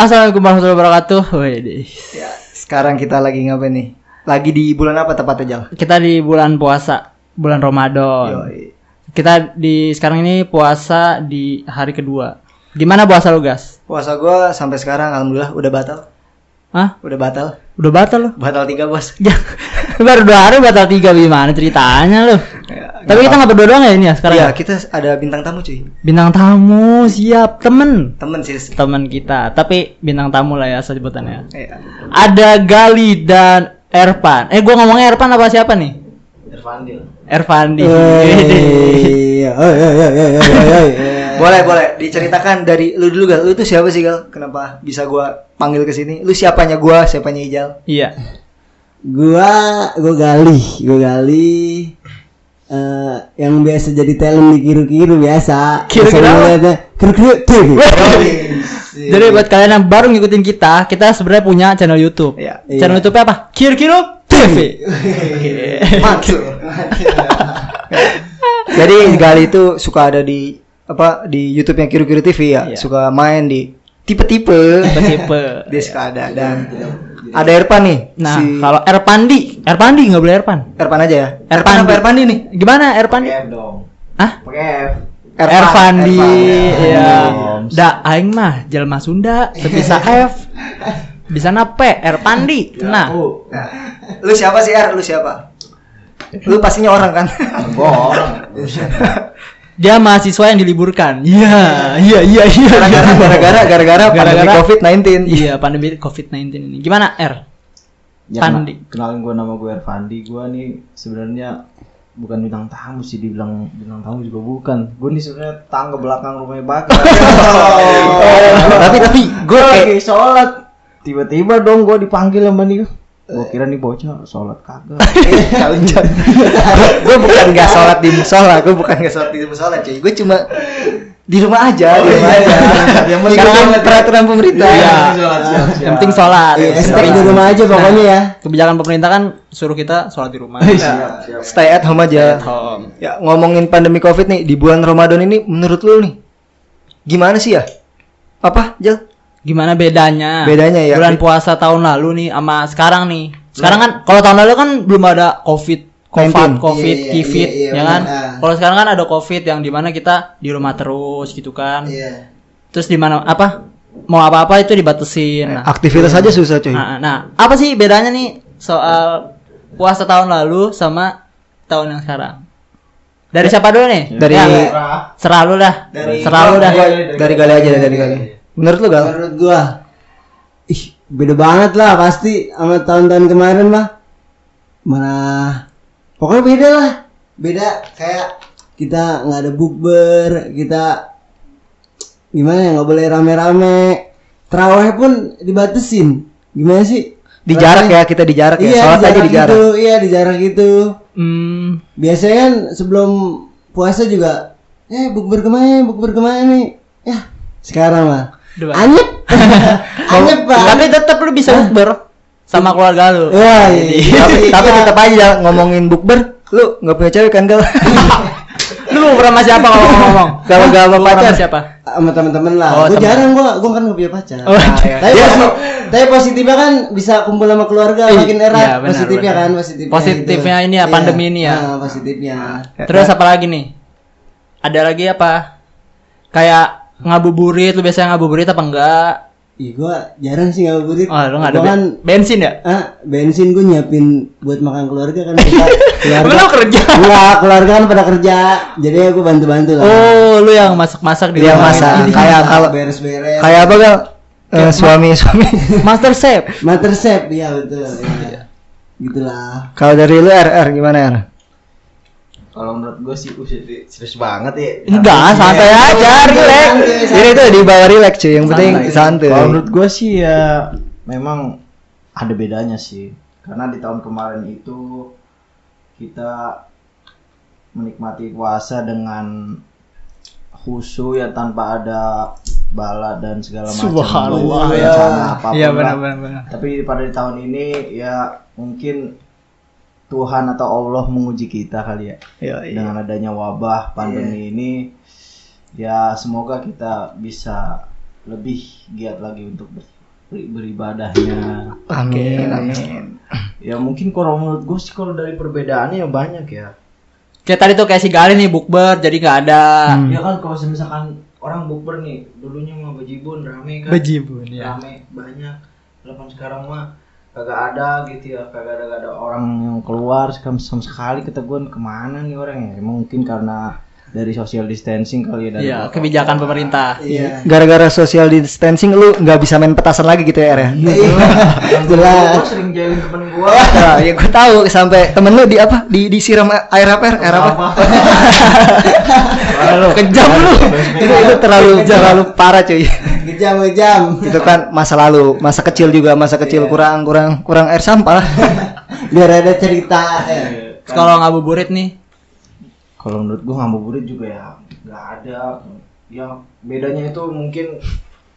Assalamualaikum warahmatullahi wabarakatuh. Wih, Ya, sekarang kita lagi ngapain nih? Lagi di bulan apa tepatnya Jal? kita di bulan puasa, bulan Ramadan. Yoi. Kita di sekarang ini puasa di hari kedua. Gimana puasa lu, Gas? Puasa gua sampai sekarang alhamdulillah udah batal. Hah? Udah batal. Udah batal lu? Batal tiga bos. Baru dua hari batal tiga gimana ceritanya lu? Ya, Tapi kita nggak berdua doang ya ini ya sekarang? Iya, ya? kita ada bintang tamu cuy. Bintang tamu siap temen Temen sih. teman kita. Tapi bintang tamu lah ya sebutannya. Iya. Ada Gali dan Erpan. Eh gua ngomongnya Erpan apa siapa nih? Ervandi. Iya. Boleh, boleh. Diceritakan dari lu dulu Gal. Lu tuh siapa sih Gal? Kenapa bisa gua panggil ke sini? Lu siapanya gua, siapanya Ijal? Iya. Gua, gua gali, gua gali. eh yang biasa jadi talent di kiru-kiru biasa. Kiru-kiru Biasa apa? ngeliatnya, Kiru-kiru TV. Jadi buat kalian yang baru ngikutin kita, kita sebenarnya punya channel YouTube. Iya. Channel YouTube apa? Kir Kiro TV. Jadi Gali itu suka ada di apa di YouTube-nya Kiru-Kiru TV ya, Iya. suka main di tipe-tipe. Tipe. Dia suka ada dan ada Erpan nih. Nah, si kalau Erpandi, Erpandi nggak boleh Erpan. Erpan aja ya. Erpan apa Erpandi nih? Gimana Erpandi? dong. Hah? Pakai F. Erpan, Erpandi, Erpan. ya. Da, aing mah jelma Sunda, bisa F. Bisa nape? Erpandi. Nah, Oh, Nah, lu siapa sih Er? Lu siapa? Lu pastinya orang kan? gua orang. Dia mahasiswa yang diliburkan. Iya, iya, iya, iya. Gara-gara gara-gara gara-gara pandemi Gara-gara- COVID-19. Iya, pandemi COVID-19 ini. Gimana, R? Ya, Pandi. kena- kenalin gua nama gue Ervandi. Gua nih sebenarnya bukan bintang tamu sih dibilang bintang tamu juga bukan. Gua nih sebenarnya tangga belakang rumahnya Bakar. tapi tapi gue Gua kayak lagi sholat tiba-tiba dong gua dipanggil sama nih gua kira nih bocah sholat kagak gue bukan gak sholat di musola, gue bukan gak sholat di musola cuy. Gue cuma di rumah aja, di rumah aja. Yang Yang penting- peraturan pemerintah. Iya. sholat, siap, siap. Yang penting sholat. Iya, stay di rumah aja pokoknya ya. Kebijakan pemerintah kan suruh kita sholat di rumah. Stay at home aja. Home. Ya ngomongin pandemi covid nih di bulan Ramadan ini menurut lu nih gimana sih ya? Apa Jal? Gimana bedanya? Bedanya ya. Bulan puasa tahun lalu nih sama sekarang nih. Sekarang kan kalau tahun lalu kan belum ada Covid, Covid, 19. Covid, Iya, Kifit, iya, iya, ya kan? Kalau sekarang kan ada Covid yang di mana kita di rumah terus gitu kan. Iya. Terus di mana apa? Mau apa-apa itu dibatasin. Nah, Aktivitas aja susah cuy. Nah, nah, apa sih bedanya nih soal puasa tahun lalu sama tahun yang sekarang? Dari siapa dulu nih? Dari- Ya, serah lu dah. Dari- serah lu dah. Dari kali aja dari kali. Menurut lu Gal? Menurut gua, ih beda banget lah pasti sama tahun-tahun kemarin mah. Malah pokoknya beda lah. Beda kayak kita nggak ada bukber, kita gimana ya nggak boleh rame-rame. Terawih pun dibatesin. Gimana sih? Di jarak ya kita di jarak ya. Iya, Sholat di aja di jarak. gitu. Iya, di jarak gitu. Hmm, Biasanya kan sebelum puasa juga, eh bukber ke mana, bukber ke mana nih? Ya, sekarang mah. Dua. Anyep. Anyep, Pak. Tapi tetap lu bisa bukber sama keluarga lu. Wah, iya. tapi tapi tetap aja ngomongin bukber, lu nggak punya cewek kan Gal? Lu bukber sama siapa kalau ngomong? Kalau gak sama pacar? siapa? sama teman-teman lah. Oh, gue jarang gua, gua kan gak punya pacar. Oh, Nah, ya. Tapi, Dia posi- tapi positifnya kan bisa kumpul sama keluarga Iya, makin erat. iya, benar, positifnya benar. kan, positifnya. Positifnya gitu. ini ya, pandemi ini ya. Nah, positifnya. Terus apa lagi nih? Ada lagi apa? Kayak ngabuburit, lu biasanya ngabuburit apa enggak? Ih, gua jarang sih ngabuburit. Oh, lu enggak ada Gua kan ben- bensin ya? ah, bensin gue nyiapin buat makan keluarga kan kita keluarga. Lu kerja. Enggak, keluarga kan pada kerja. Jadi aku bantu-bantu lah. Oh, lu yang masak-masak di Yang rumah. masak. Ini. Kayak kalau- beres-beres. Kayak apa Gal? Eh, suami suami. Master Chef. Master chef, iya betul. Iya. Gitulah. Kalau dari lu RR gimana R? Kalau menurut gue sih uh, serius banget ya. Enggak, santai aja, relax. Ini tuh di bawah relax cuy, yang penting santai. Kalau menurut gue sih ya memang ada bedanya sih. Karena di tahun kemarin itu kita menikmati puasa dengan khusyuk ya tanpa ada bala dan segala macam Subhanallah, ya. ya. apa pun benar, benar, benar. Tapi pada di tahun ini ya mungkin Tuhan atau Allah menguji kita kali ya Iya, iya. dengan adanya wabah pandemi ini ya semoga kita bisa lebih giat lagi untuk ber- ber- beribadahnya Amin, amin. ya mungkin kalau menurut gue sih kalau dari perbedaannya ya banyak ya Kayak tadi tuh kayak si Gali nih bukber jadi nggak ada. Hmm. ya kan kalau misalkan orang bukber nih dulunya mah bejibun rame kan Bejibun ya. rame banyak Telepon sekarang mah kagak ada gitu ya kagak ada, ada orang yang keluar sama, sama sekali kata gue ke mana nih orang ya? Mungkin karena dari social distancing kali ya dari Iya, kebijakan pemerintah. Iya. Gara-gara social distancing lu nggak bisa main petasan lagi gitu ya, Er ya? Yang dulu Jelas. gua sering jahilin temen gue Nah, ya gue tahu sampai temen lu di apa? Di disiram air apa? Er? Air apa? Kejam lu. itu, itu terlalu terlalu parah cuy. Kejam kejam. Itu kan masa lalu, masa kecil juga, masa kecil kurang kurang kurang air sampah lah. Biar ada cerita. eh. Terus kalau ngabuburit nih, kalau menurut gue ngabuburit juga ya nggak ada. Ya bedanya itu mungkin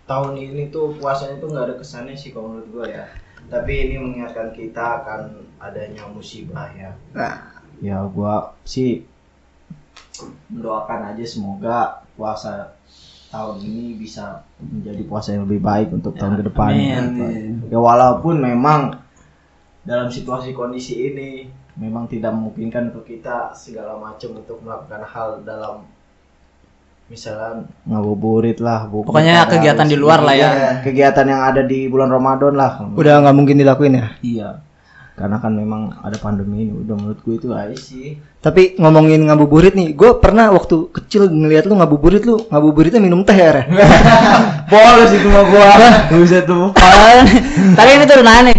tahun ini tuh puasanya tuh nggak ada kesannya sih kalau menurut gue ya. Tapi ini mengingatkan kita akan adanya musibah ya. Nah, ya gua sih mendoakan aja semoga puasa tahun ini bisa menjadi puasa yang lebih baik untuk tahun ke depan. Amin. ya walaupun memang dalam situasi kondisi ini memang tidak memungkinkan untuk kita segala macam untuk melakukan hal dalam misalnya ngabuburit lah bukber, Pokoknya kegiatan di luar lah ya. iya, kegiatan yang ada di bulan Ramadan lah. Udah nggak mungkin dilakuin ya. iya. Karena kan memang ada pandemi ini udah menurut gue itu aja sih. Tapi ngomongin ngabuburit nih, gue pernah waktu kecil ngeliat lu ngabuburit lu ngabuburitnya minum teh ya. Boleh sih cuma gua. Bisa tuh. Kalau- tadi ini tuh udah nanya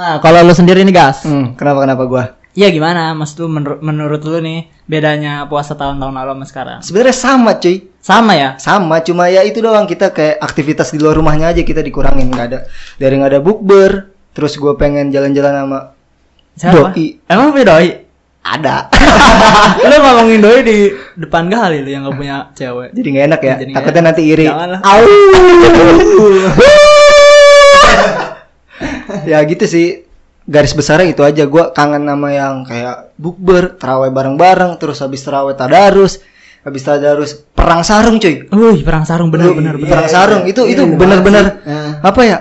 Nah, kalau lu sendiri nih, Gas. Hmm, kenapa kenapa gue? Iya gimana? Mas lu menur- menurut lu nih bedanya puasa tahun-tahun lalu sama sekarang? Sebenarnya sama cuy. Sama ya? sama cuma ya itu doang kita kayak aktivitas di luar rumahnya aja kita dikurangin nggak ada dari nggak ada bukber terus gue pengen jalan-jalan sama Siapa? Doi. Emang punya doi? ada lu ngomongin doi di depan kali lu yang gak punya cewek. jadi nggak enak ya Jadi takutnya enak. nanti iri Janganlah. Au. ya gitu sih. Garis besarnya itu aja. Gue kangen sama yang kayak bukber terawih bareng-bareng terus habis terawih tadarus habis tadarus perang sarung cuy. Wih, perang sarung bener-bener. Lu perang sarung. itu itu Iya, benar-benar Eh. apa ya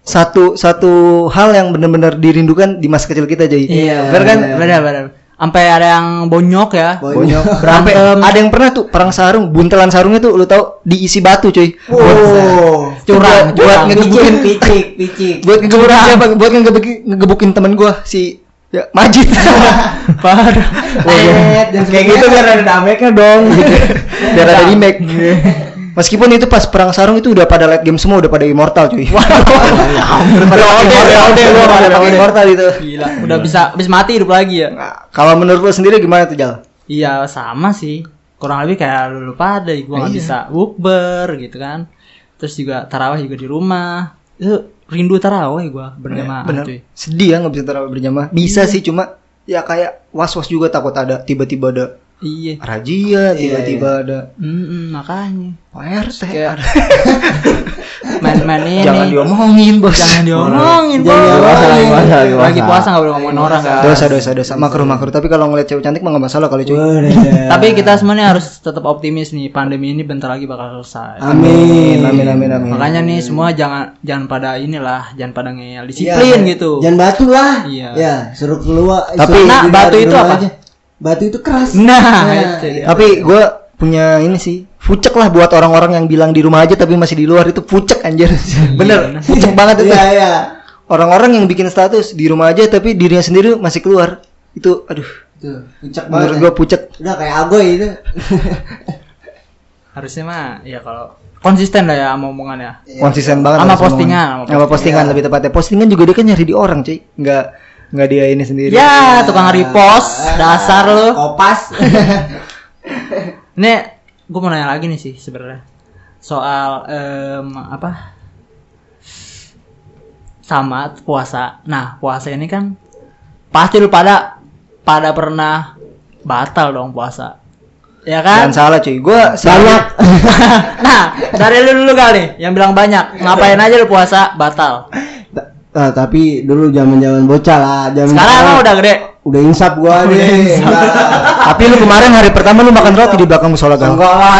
satu satu hal yang benar-benar dirindukan di masa kecil kita jadi Iya, benar kan? Bener bener. Sampai ada yang bonyok ya. Bonyok. sampai Berantem. ada yang pernah tuh perang sarung buntelan sarungnya tuh lu tahu diisi batu cuy Oh. Curang, buat, buat curang. ngegebukin Picik, picik. buat ngegebukin siapa buat ngegebukin, ngegebukin temen gua si ya Majid Parah. Jangan kayak gitu biar ada dameknya dong biar ada remake meskipun itu pas perang sarung itu udah pada late game semua udah pada immortal cuy udah pada immortal udah pada immortal itu Gila, udah bisa bisa mati hidup lagi ya. Nah, kalau menurut lu sendiri gimana tuh Jal? Iya, sama sih. Kurang lebih kayak lu pada gua nggak Iya. bisa bukber gitu kan. Terus juga tarawih juga di rumah. Itu rindu tarawih gua berjamaah Bener. cuy. Sedih ya nggak bisa tarawih berjamaah. Bisa sih cuma ya kayak was-was juga takut ada tiba-tiba ada Iya. razia, tiba-tiba ada Mm-mm, makanya. PRT. Kayak main-main ini. Jangan diomongin, Bos. Jangan diomongin, Jangan Bos. diomongin. Lagi puasa, lagi puasa. Lagi puasa nggak boleh ngomongin orang kan. Dosa dosa dosa makruh makruh. Tapi kalau ngeliat cewek cantik mah nggak masalah kali cuy. Udah. Tapi kita semuanya harus tetap optimis nih. Pandemi ini bentar lagi bakal selesai. Amin. Amin amin amin. Makanya nih semua jangan jangan pada inilah, jangan pada ngeyel disiplin Iya, gitu. Jangan batu lah. Iya. Ya, suruh keluar. Tapi- suruh Nah, batu itu apa? aja. Batu itu keras. Nah, Nah, itu dia. Tapi gue punya ini sih fucek lah buat orang-orang yang bilang di rumah aja tapi masih di luar itu fucek anjir. Bener, fucek banget itu. Iya, iya. Orang-orang yang bikin status di rumah aja tapi dirinya sendiri masih keluar. Itu aduh, Tuh, puncak banget. menurut ya. gue pucek. Udah kayak agoy itu. Harusnya mah ya kalau konsisten lah ya sama omongannya. konsisten banget Sama postingan, sama postingan lebih tepatnya postingan juga dia kan nyari di orang cuy nggak nggak dia ini sendiri Ya, tukang repost, dasar lu. Kopas. Ini gue mau nanya lagi nih sih sebenarnya soal em, apa sama puasa. Nah puasa ini kan pasti lu pada pada pernah batal dong puasa, ya kan? jangan salah cuy gue Banyak. nah dari lu dulu kali yang bilang banyak ngapain aja lu puasa batal. Ah, tapi dulu zaman-zaman bocah lah, zaman Sekarang emang udah gede. udah insap gua deh. Enggak. Tapi lu kemarin hari pertama lu makan roti di belakang musola gal. Enggak lah.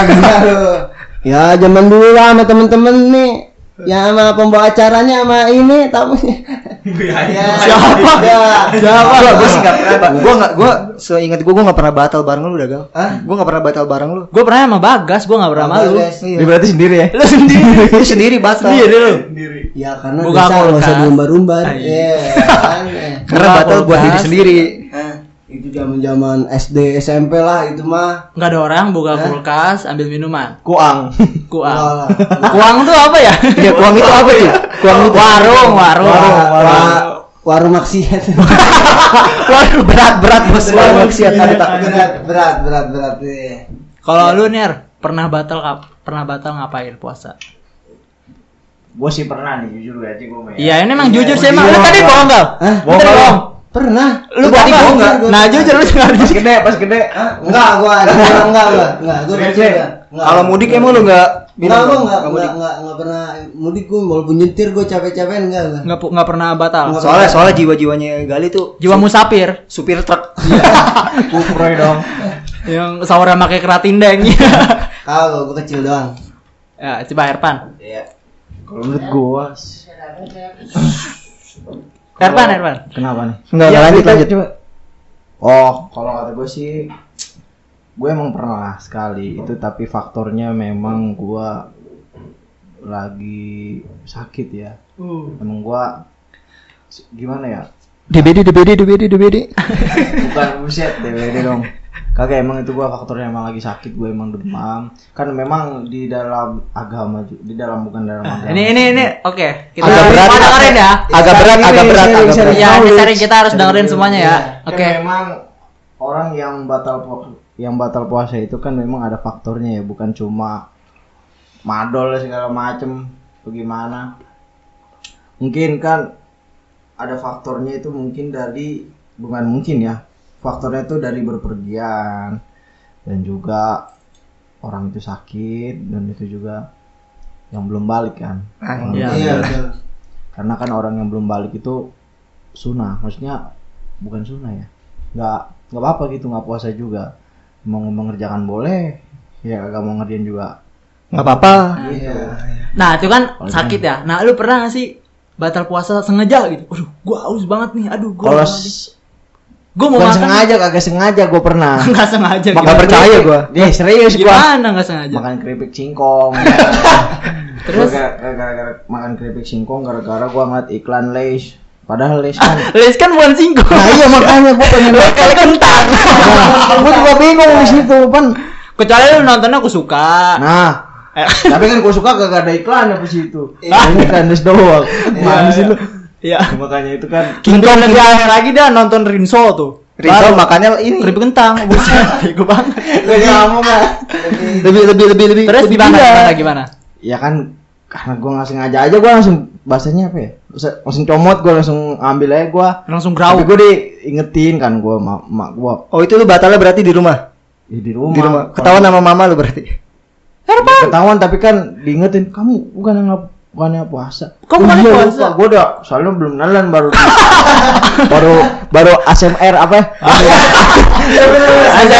Ya zaman dulu lah sama temen-temen nih. Ya sama pembawa acaranya sama ini tamunya. Ya, Siapa? Ya. Siapa? Gua, gua sih gak pernah. Gua gak, gua seingat gua gua gak pernah batal bareng lu udah gal. Hah? Gua gak pernah batal bareng lu. Gue pernah sama Bagas, gue gak pernah sama lu. Iya. Berarti sendiri ya? Lu sendiri. Lu sendiri batal. Sendiri lu. Ya karena Buka bisa nggak usah kulkas. diumbar-umbar. Ah, iya. Iya. kan. Karena batal buat diri sendiri. Itu zaman-zaman SD SMP lah itu mah. Nggak ada orang buka kulkas, ambil minuman. Kuang. Kuang. Kuang tuh apa ya? Ya kuang itu apa sih? Kuang itu warung, warung. Warung, warung. warung, warung maksiat. Waduh, berat berat bos. Warung maksiat ada tak. berat, berat, berat, berat. iya. Kalau lu Ner, pernah batal pernah batal ngapain puasa? Gue sih pernah nih jujur aja gue main. Iya, ini emang jujur sih emang. iya, Lu tadi bohong gak? Bohong. Pernah. Lu tadi bohong gak? Nah, jujur lu nggak Pas gede, pas gede. Enggak, gua enggak, enggak, enggak, enggak, gua ya? enggak. Enggak. Kalau mudik emang lu gak Enggak, gua enggak, Nggak enggak, enggak, enggak pernah mudik gua walaupun nyetir gua capek-capekan enggak, enggak. Nggak pu- nggak pernah batal. Soalnya soalnya jiwa-jiwanya Gali tuh Jiwa musafir supir truk. Kuproy dong. yang sahurnya pakai keratindeng. Kalau gua kecil doang. ya, coba Erpan. Iya. Kalau menurut gue Erpan, Erpan. Kenapa nih? Enggak, enggak, lanjut lanjut. coba. Oh, kalau kata gue sih gue emang pernah sekali itu tapi faktornya memang gue lagi sakit ya. Emang gue gimana ya? DBD DBD DBD DBD. Bukan buset DWD dong. Kagak emang itu gua faktornya emang lagi sakit, gue emang demam. Kan memang di dalam agama di dalam bukan dalam agama. Ini ini ini oke. Kita Agak berat. dengerin ya. Agak berat, agak berat, agak berat. Ya, ini kita harus dengerin semuanya ya. Kan Oke. memang orang yang batal pu- yang batal puasa itu kan memang ada faktornya ya, bukan cuma madol segala macem bagaimana. Mungkin kan ada faktornya itu mungkin dari bukan mungkin ya. Faktornya itu dari berpergian dan juga orang itu sakit dan itu juga yang belum balik kan. Orang Iya. Iya. Karena kan orang yang belum balik itu sunnah, maksudnya bukan sunnah ya. Nggak nggak apa-apa gitu, nggak puasa juga. Mau mengerjakan boleh, ya agak mau ngerjain juga. Enggak apa-apa. Iya. Nah, itu kan sakit ya. Nah, lu pernah gak sih batal puasa sengaja gitu? Aduh, gua haus banget nih. Aduh, gua Kalau makan. Gua mau bukan makan. sengaja, kagak sengaja gue pernah. Enggak sengaja. Enggak percaya gua. Dia serius gua. Gimana enggak sengaja? Makan keripik singkong. Terus? Gara-gara makan keripik singkong gara-gara gua ngeliat iklan Lays. Padahal Lays kan Les kan bukan singkong. Nah iya makanya gua pengen Kayak kentang. Nah, gua juga bingung di situ, Pan. Kecuali lu nontonnya aku suka. Nah, Eh, tapi kan gua suka gak ada iklan di situ. Ini kan doang. Mana sih lu? Iya. Makanya itu kan King Kong lebih aneh lagi dah nonton Rinso tuh. Rinso Baru makannya ini. keripik kentang. Buset, bego banget. Gak ngomong mah. Lebih lebih lebih lebih. Terus lebih gimana, gimana gimana? Ya kan karena gua nggak sengaja aja gua langsung bahasanya apa ya? Langsung- comot gua langsung ambil aja gua. Langsung Tapi grau. gua diingetin kan gua mak, mak gua Oh, itu lu batalnya berarti di rumah. "Ih, di rumah. Di rumah. Ketahuan sama mama lu berarti. Ya, ketahuan tapi kan diingetin kamu bukan yang nggak bukannya puasa. Kamu bukannya iya, puasa? lupa. Gua udah soalnya belum nalan baru baru baru ASMR apa ya? Ada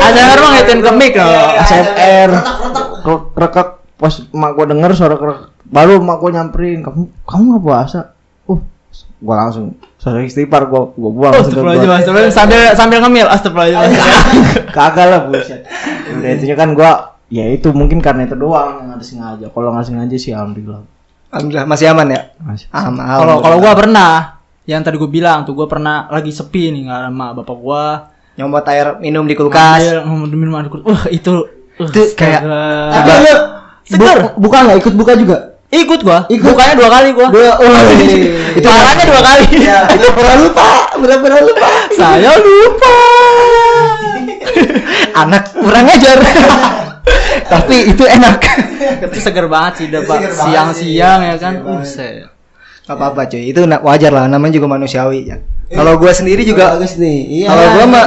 ada orang mau ngitin ke mic loh. ASMR Re- rekek pas mak gua denger suara kerek baru mak gua nyamperin kamu kamu nggak puasa uh gua langsung suara istighfar gua gua buang Astagfirullahaladzim, astagfirullahaladzim. sambil sambil ngemil astagfirullahaladzim. kagak lah buset udah intinya kan gua ya itu mungkin karena itu doang yang ada sengaja kalau nggak sengaja sih alhamdulillah Alhamdulillah masih aman ya? Masih. Aman. Kalau kalau gua pernah yang tadi gua bilang tuh gua pernah lagi sepi nih nggak sama bapak gua nyomot air minum di kulkas. Demi minum air kulkas. Wah, itu uh, Itu kayak-. Tapi lu Seger. bu- buka nggak ikut buka juga? Ikut gua. Ikut. Bukanya dua kali gua. Dua, oh, Itu Parahnya dua kali. itu pernah lupa, benar benar lupa. Saya lupa. Anak kurang ajar. Tapi itu enak. itu seger banget sih, banget Siang-siang ya kan. Buset. Gak apa-apa cuy, itu wajar lah, namanya juga manusiawi ya. Kalau gua sendiri juga, bagus nih. Iya. kalau gua mah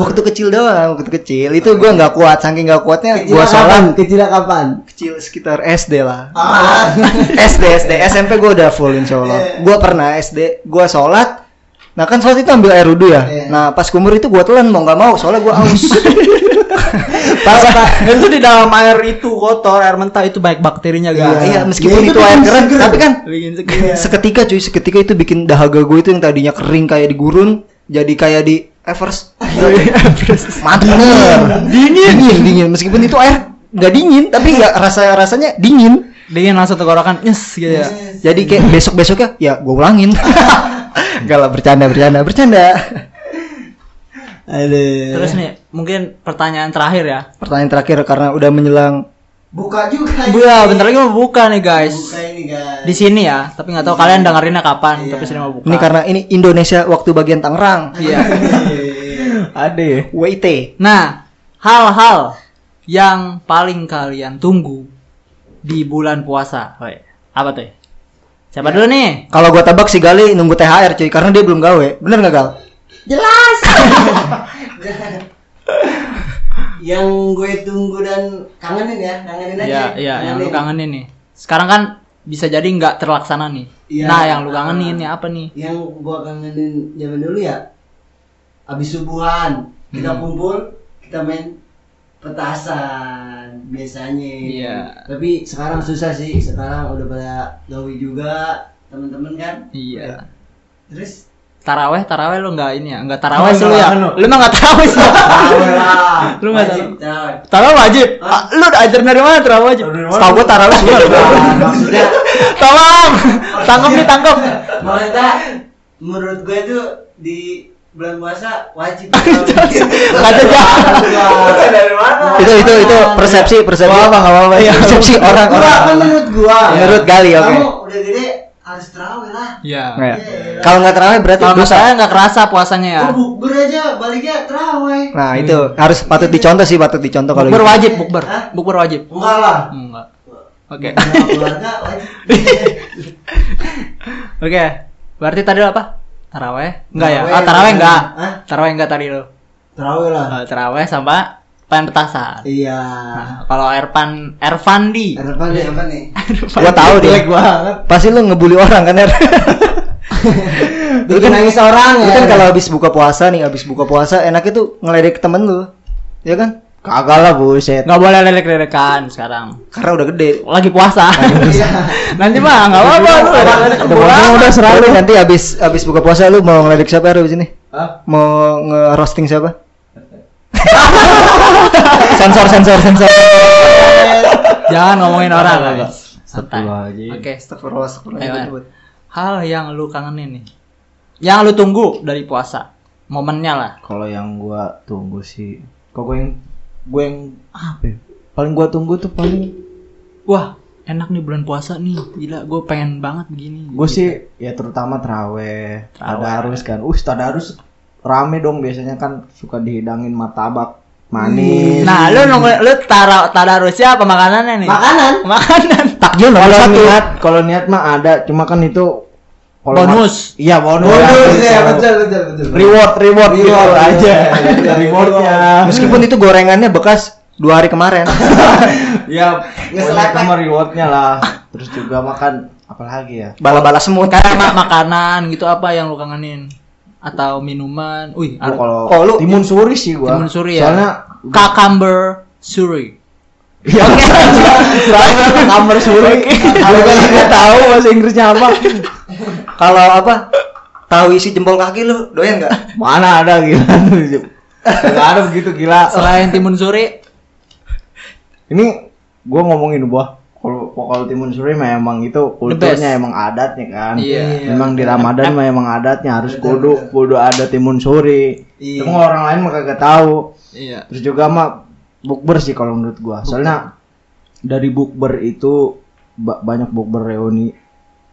waktu kecil doang, waktu kecil itu gua nggak kuat, saking nggak kuatnya kapan? sholat Kecil kapan? kecil sekitar SD lah. Ah. SD SD SMP gua udah full insya Allah. Gua pernah SD, gua sholat. Nah kan sholat itu ambil air wudhu ya. Iya. Nah pas kumur itu gua telan mau nggak mau soalnya gua aus. Pas itu di dalam air itu kotor, air mentah itu baik bakterinya guys. Iya, meskipun Ya, itu itu air keran, seger. tapi kan Bikin seger. Iya. seketika cuy, seketika itu bikin dahaga gue itu yang tadinya kering kayak di gurun jadi kayak di Everest. Mantap. Dingin. dingin, dingin. Meskipun itu air nggak dingin, tapi ya rasa rasanya dingin. Dingin langsung tenggorokan, yes gitu ya. Jadi kayak besok besoknya ya gue ulangin. Gak lah bercanda bercanda bercanda. Aduh. Terus nih, mungkin pertanyaan terakhir ya. Pertanyaan terakhir karena udah menjelang buka juga. Bu ya, bentar lagi mau buka nih guys. Buka ini guys. Di sini ya, tapi nggak tahu kalian dengerinnya kapan, Iya. tapi sini mau buka. ini karena ini Indonesia waktu bagian Tangerang. Iya. Ada ya. WIT. Nah, hal-hal yang paling kalian tunggu di bulan puasa. Woi, apa tuh? Siapa dulu nih? Kalau gua tebak si Gali nunggu THR cuy karena dia belum gawe. Bener nggak Gal? Jelas. yang gue tunggu dan kangenin ya, kangenin aja. Iya, iya, yang lu kangenin nih. Sekarang kan bisa jadi nggak terlaksana nih. Iya. Nah, yang lu kangenin nih apa nih? Yang gua kangenin zaman dulu ya. Abis subuhan kita Hmm. kumpul, kita main petasan biasanya. Iya. Tapi sekarang susah sih. Sekarang udah pada gawe juga teman-teman kan. Iya. Terus Taraweh, taraweh lu nggak ini ya? Nggak taraweh Oh, sih lu ya? Lu mah nggak taraweh sih. taraweh lah. Lu nggak Wajib taraweh. Taraweh wajib. Ah, Lu ajar dari mana taraweh wajib? Setahu gua taraweh maksudnya Tolong, tangkap nih tangkap. maksudnya menurut gue itu di bulan puasa wajib Kata jahat. dari mana Itu itu itu persepsi persepsi. Nggak apa-apa. Iya, persepsi orang Enggak, orang. menurut gua Menurut Gali, oke. kamu udah gede harus terawih lah Iya. Nah, Kalau nggak terawih berarti Kalau dosa. saya nggak kerasa puasanya ya. oh bukber aja baliknya terawih Nah itu harus patut dicontoh sih patut dicontoh kalau Bukber gitu. wajib, bukber. Hah? Bukber wajib. enggak lah Enggak. Oke. Wajib Oke. Berarti tadi lo apa? Taraweh? Enggak ya? Taraweh, Ah, taraweh enggak. Taraweh enggak tadi lo. terawih lah Ah, taraweh sama petasan. iya Nah, kalau Erpan Ervandi. nih apa nih Gua tahu deh. Jelek banget. Pasti lu ngebully orang kan Er? bikin nangis orang ya kan kalau habis buka puasa nih, habis buka puasa enaknya tuh ngeledek temen lu. Ya kan? Kagak lah buset. Enggak boleh lelek-lelekan sekarang. Karena udah gede. Lagi puasa. Iya. Nanti mah enggak apa-apa lu Udah puasa. udah selalu nanti habis habis buka puasa lu mau ngeledek siapa Er di sini? Hah? Mau nge-roasting siapa? Sensor sensor sensor. Jangan ngomongin orang, Enggak, guys. Santai. Oke. Astagfirullah, astagfirullah. Hal yang lu kangenin nih. Yang lu tunggu dari puasa. Momennya lah. Kalau yang gua tunggu sih, kok gue yang gue yang apa ya? Paling gua tunggu tuh paling Wah, enak nih bulan puasa nih. Gila, gue pengen banget begini. gue sih ya terutama Teraweh. tadarus kan. Uh, tadarus rame dong biasanya kan suka dihidangin martabak manis. Nah, lu nunggu lu tara tadarusnya apa makanannya nih? makanan Makanan. Takjil nomor Kalau satu. niat, kalau niat mah ada, cuma kan itu kalau Bonus. Iya, bonus. Bonus ya, betul betul betul. Reward, reward, Reward, reward aja. reward. Rewardnya. Meskipun itu gorengannya bekas dua hari kemarin. ya, Ngeselek. itu mah rewardnya lah. Terus juga makan apalagi ya? Bala-bala semut. Kayak ma- makanan gitu apa yang lu kangenin? Atau minuman? Wih, Gua kalau Oh, lu- timun suri sih gua. timun suri ya. Soalnya cucumber suri. Iya. Soalnya kamar suri. Kan nggak tahu bahasa Inggrisnya apa. Kalau apa? Tahu isi jempol kaki lu doyan nggak? Mana ada gila. Enggak ada begitu gila. Selain timun suri, Ini gua ngomongin buah kalau kalau timun suri memang itu kulturnya emang adatnya kan. Iya. Memang di Ramadan mah emang adatnya harus kudu kudu ada timun suri. Iya. Cuma orang lain mah kagak tahu. iya. Terus juga mah bukber sih kalau menurut gua. Soalnya dari bukber itu ba- banyak bukber reuni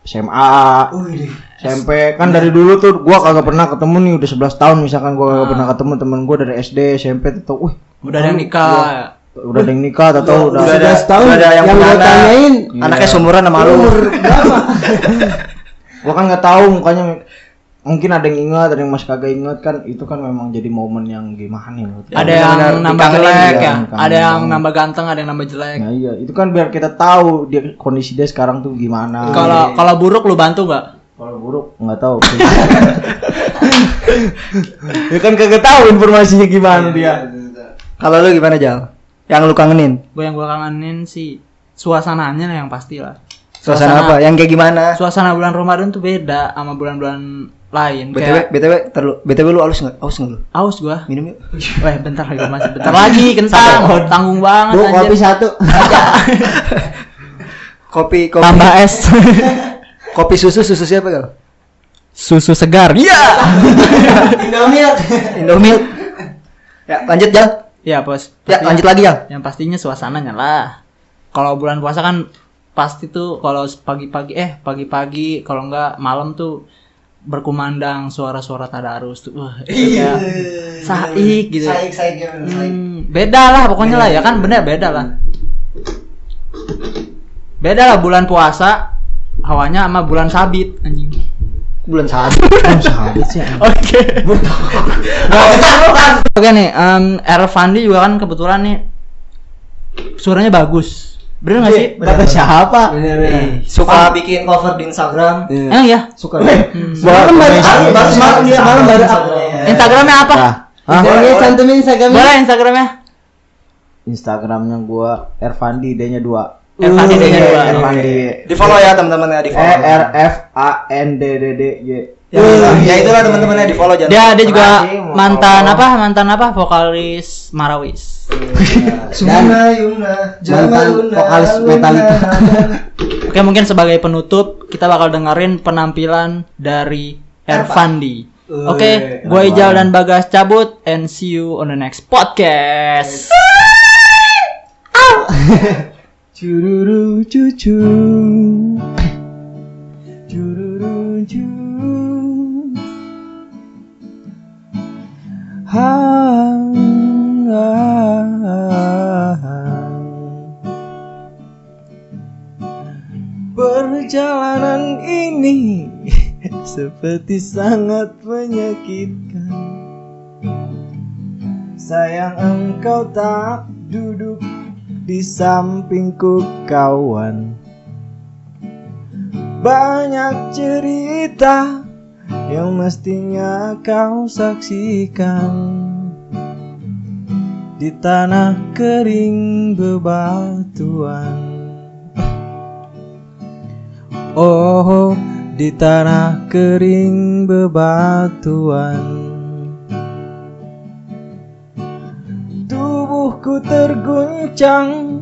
SMA, Wih, deh. SMP kan dari dulu tuh gua kagak pernah ketemu nih udah 11 tahun misalkan gua kagak Ah. pernah ketemu temen gua dari SD, SMP tuh wih Udah ada yang nikah. Udah ada yang nikah atau udah, udah ada- 11 tahun udah ada yang yang anak. tanyain Anaknya seumuran sama lu. umur berapa? Gua kan nggak tahu mukanya mungkin ada yang ingat ada yang masih kagak ingat kan. Itu kan memang jadi momen yang gimana gua. ada yang benar-benar nambah jelek ya, ya, ada yang nambah ganteng, ada yang nambah jelek. Nah, iya. Itu kan biar kita tahu dia kondisi dia sekarang tuh gimana. Kalau kalau buruk lu bantu nggak? kalau buruk nggak tahu. Ya kan kagak tahu informasinya gimana dia. Kalau lu gimana Jal? Yang lu kangenin? Gue yang gue kangenin sih suasananya lah yang pasti lah. Suasana apa? Yang kayak gimana? Suasana bulan Ramadan tuh beda sama bulan-bulan lain. BTW, Kayak BTW, terlalu, BTW lu aus nggak? Aus nggak lu? aus gua. Minum yuk. Weh, bentar lagi masih bentar lagi kentang. Tanggung banget Bu, kopi satu. Kopi, kopi. Tambah es. Kopi susu, susu siapa kau? Susu segar. Iya. Indomilk. Indomilk. Ya, lanjut Jal. Ya, Bos. Ya, lanjut lagi Jal. Yang pastinya suasananya lah. Kalau bulan puasa kan pasti tuh kalau pagi-pagi eh pagi-pagi kalau enggak malam tuh berkumandang suara-suara tadarus tuh. Wah, itu kayak saik gitu. Saik, saik, gimana? Saik. Hmm, beda lah pokoknya lah ya kan bener beda lah. Beda lah bulan puasa hawanya sama bulan sabit anjing. Bulan satu. sahabat sih Oke. Oke nih, em Ervandi juga kan kebetulan nih suaranya bagus. Bener gak sih? kata siapa Bener, bener. Suka bikin cover di Instagram. Iya. Emang ya? suka Hmm. Malam baru, malam baru, malam dia malam baru. Instagramnya apa? Nah, Hah? Instagramnya cantumin Instagramnya. Boleh Instagramnya? Instagramnya gua Ervandi D-nya dua Ervandi iya, dua. Ervandi Di follow ya teman-teman ya di E follow. R F A N D D D Y Ya, ya itulah teman-temannya di follow jangan. Dia dia juga mantan apa? Mantan apa? Vokalis Marawis. Suna Yuna, Mantan vokalis Metallica. Oke, mungkin sebagai penutup kita bakal dengerin penampilan dari Ervandi. Oke, gue Ijal dan Bagas cabut and see you on the next podcast. Cururu cucu. Cururu cu Hang, Perjalanan ini seperti sangat menyakitkan. Sayang engkau tak duduk di sampingku kawan. Banyak cerita yang mestinya kau saksikan. Di tanah kering bebatuan. Oh, di tanah kering bebatuan Tubuhku terguncang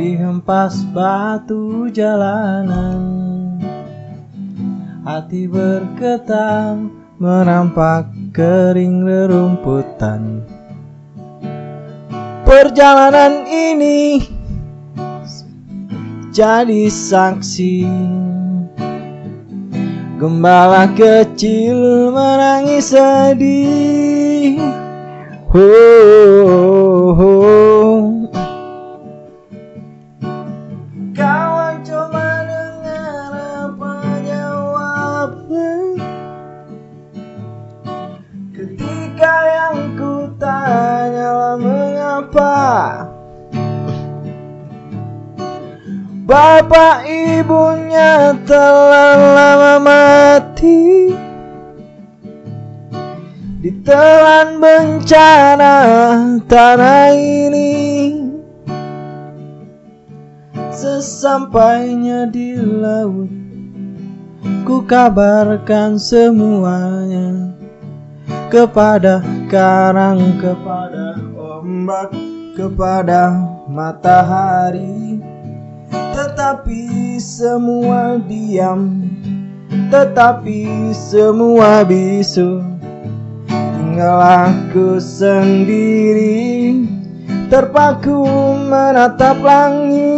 dihempas batu jalanan. Hati bergetar menampak kering rerumputan. Perjalanan ini jadi saksi. Gembala kecil menangis sedih Oh, oh. Kawan coba dengar apa Ketika yang ku tanya mengapa Bapak ibunya telah lama mati Ditelan bencana tanah ini Sesampainya di laut Ku kabarkan semuanya Kepada karang, kepada ombak Kepada matahari. Tetapi semua diam Tetapi semua bisu Tinggal aku sendiri Terpaku menatap langit.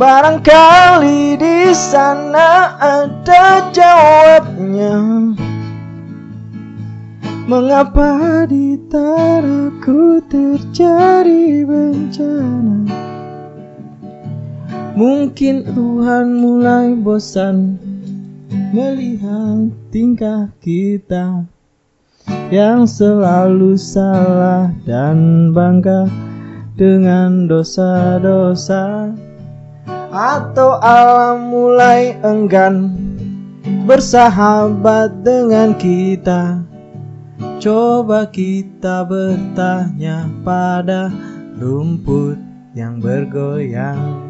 Barangkali di sana ada jawabnya. Mengapa di tanahku terjadi bencana? Mungkin Tuhan mulai bosan melihat tingkah kita yang selalu salah dan bangga dengan dosa-dosa. Atau alam mulai enggan bersahabat dengan kita. Coba kita bertanya pada rumput yang bergoyang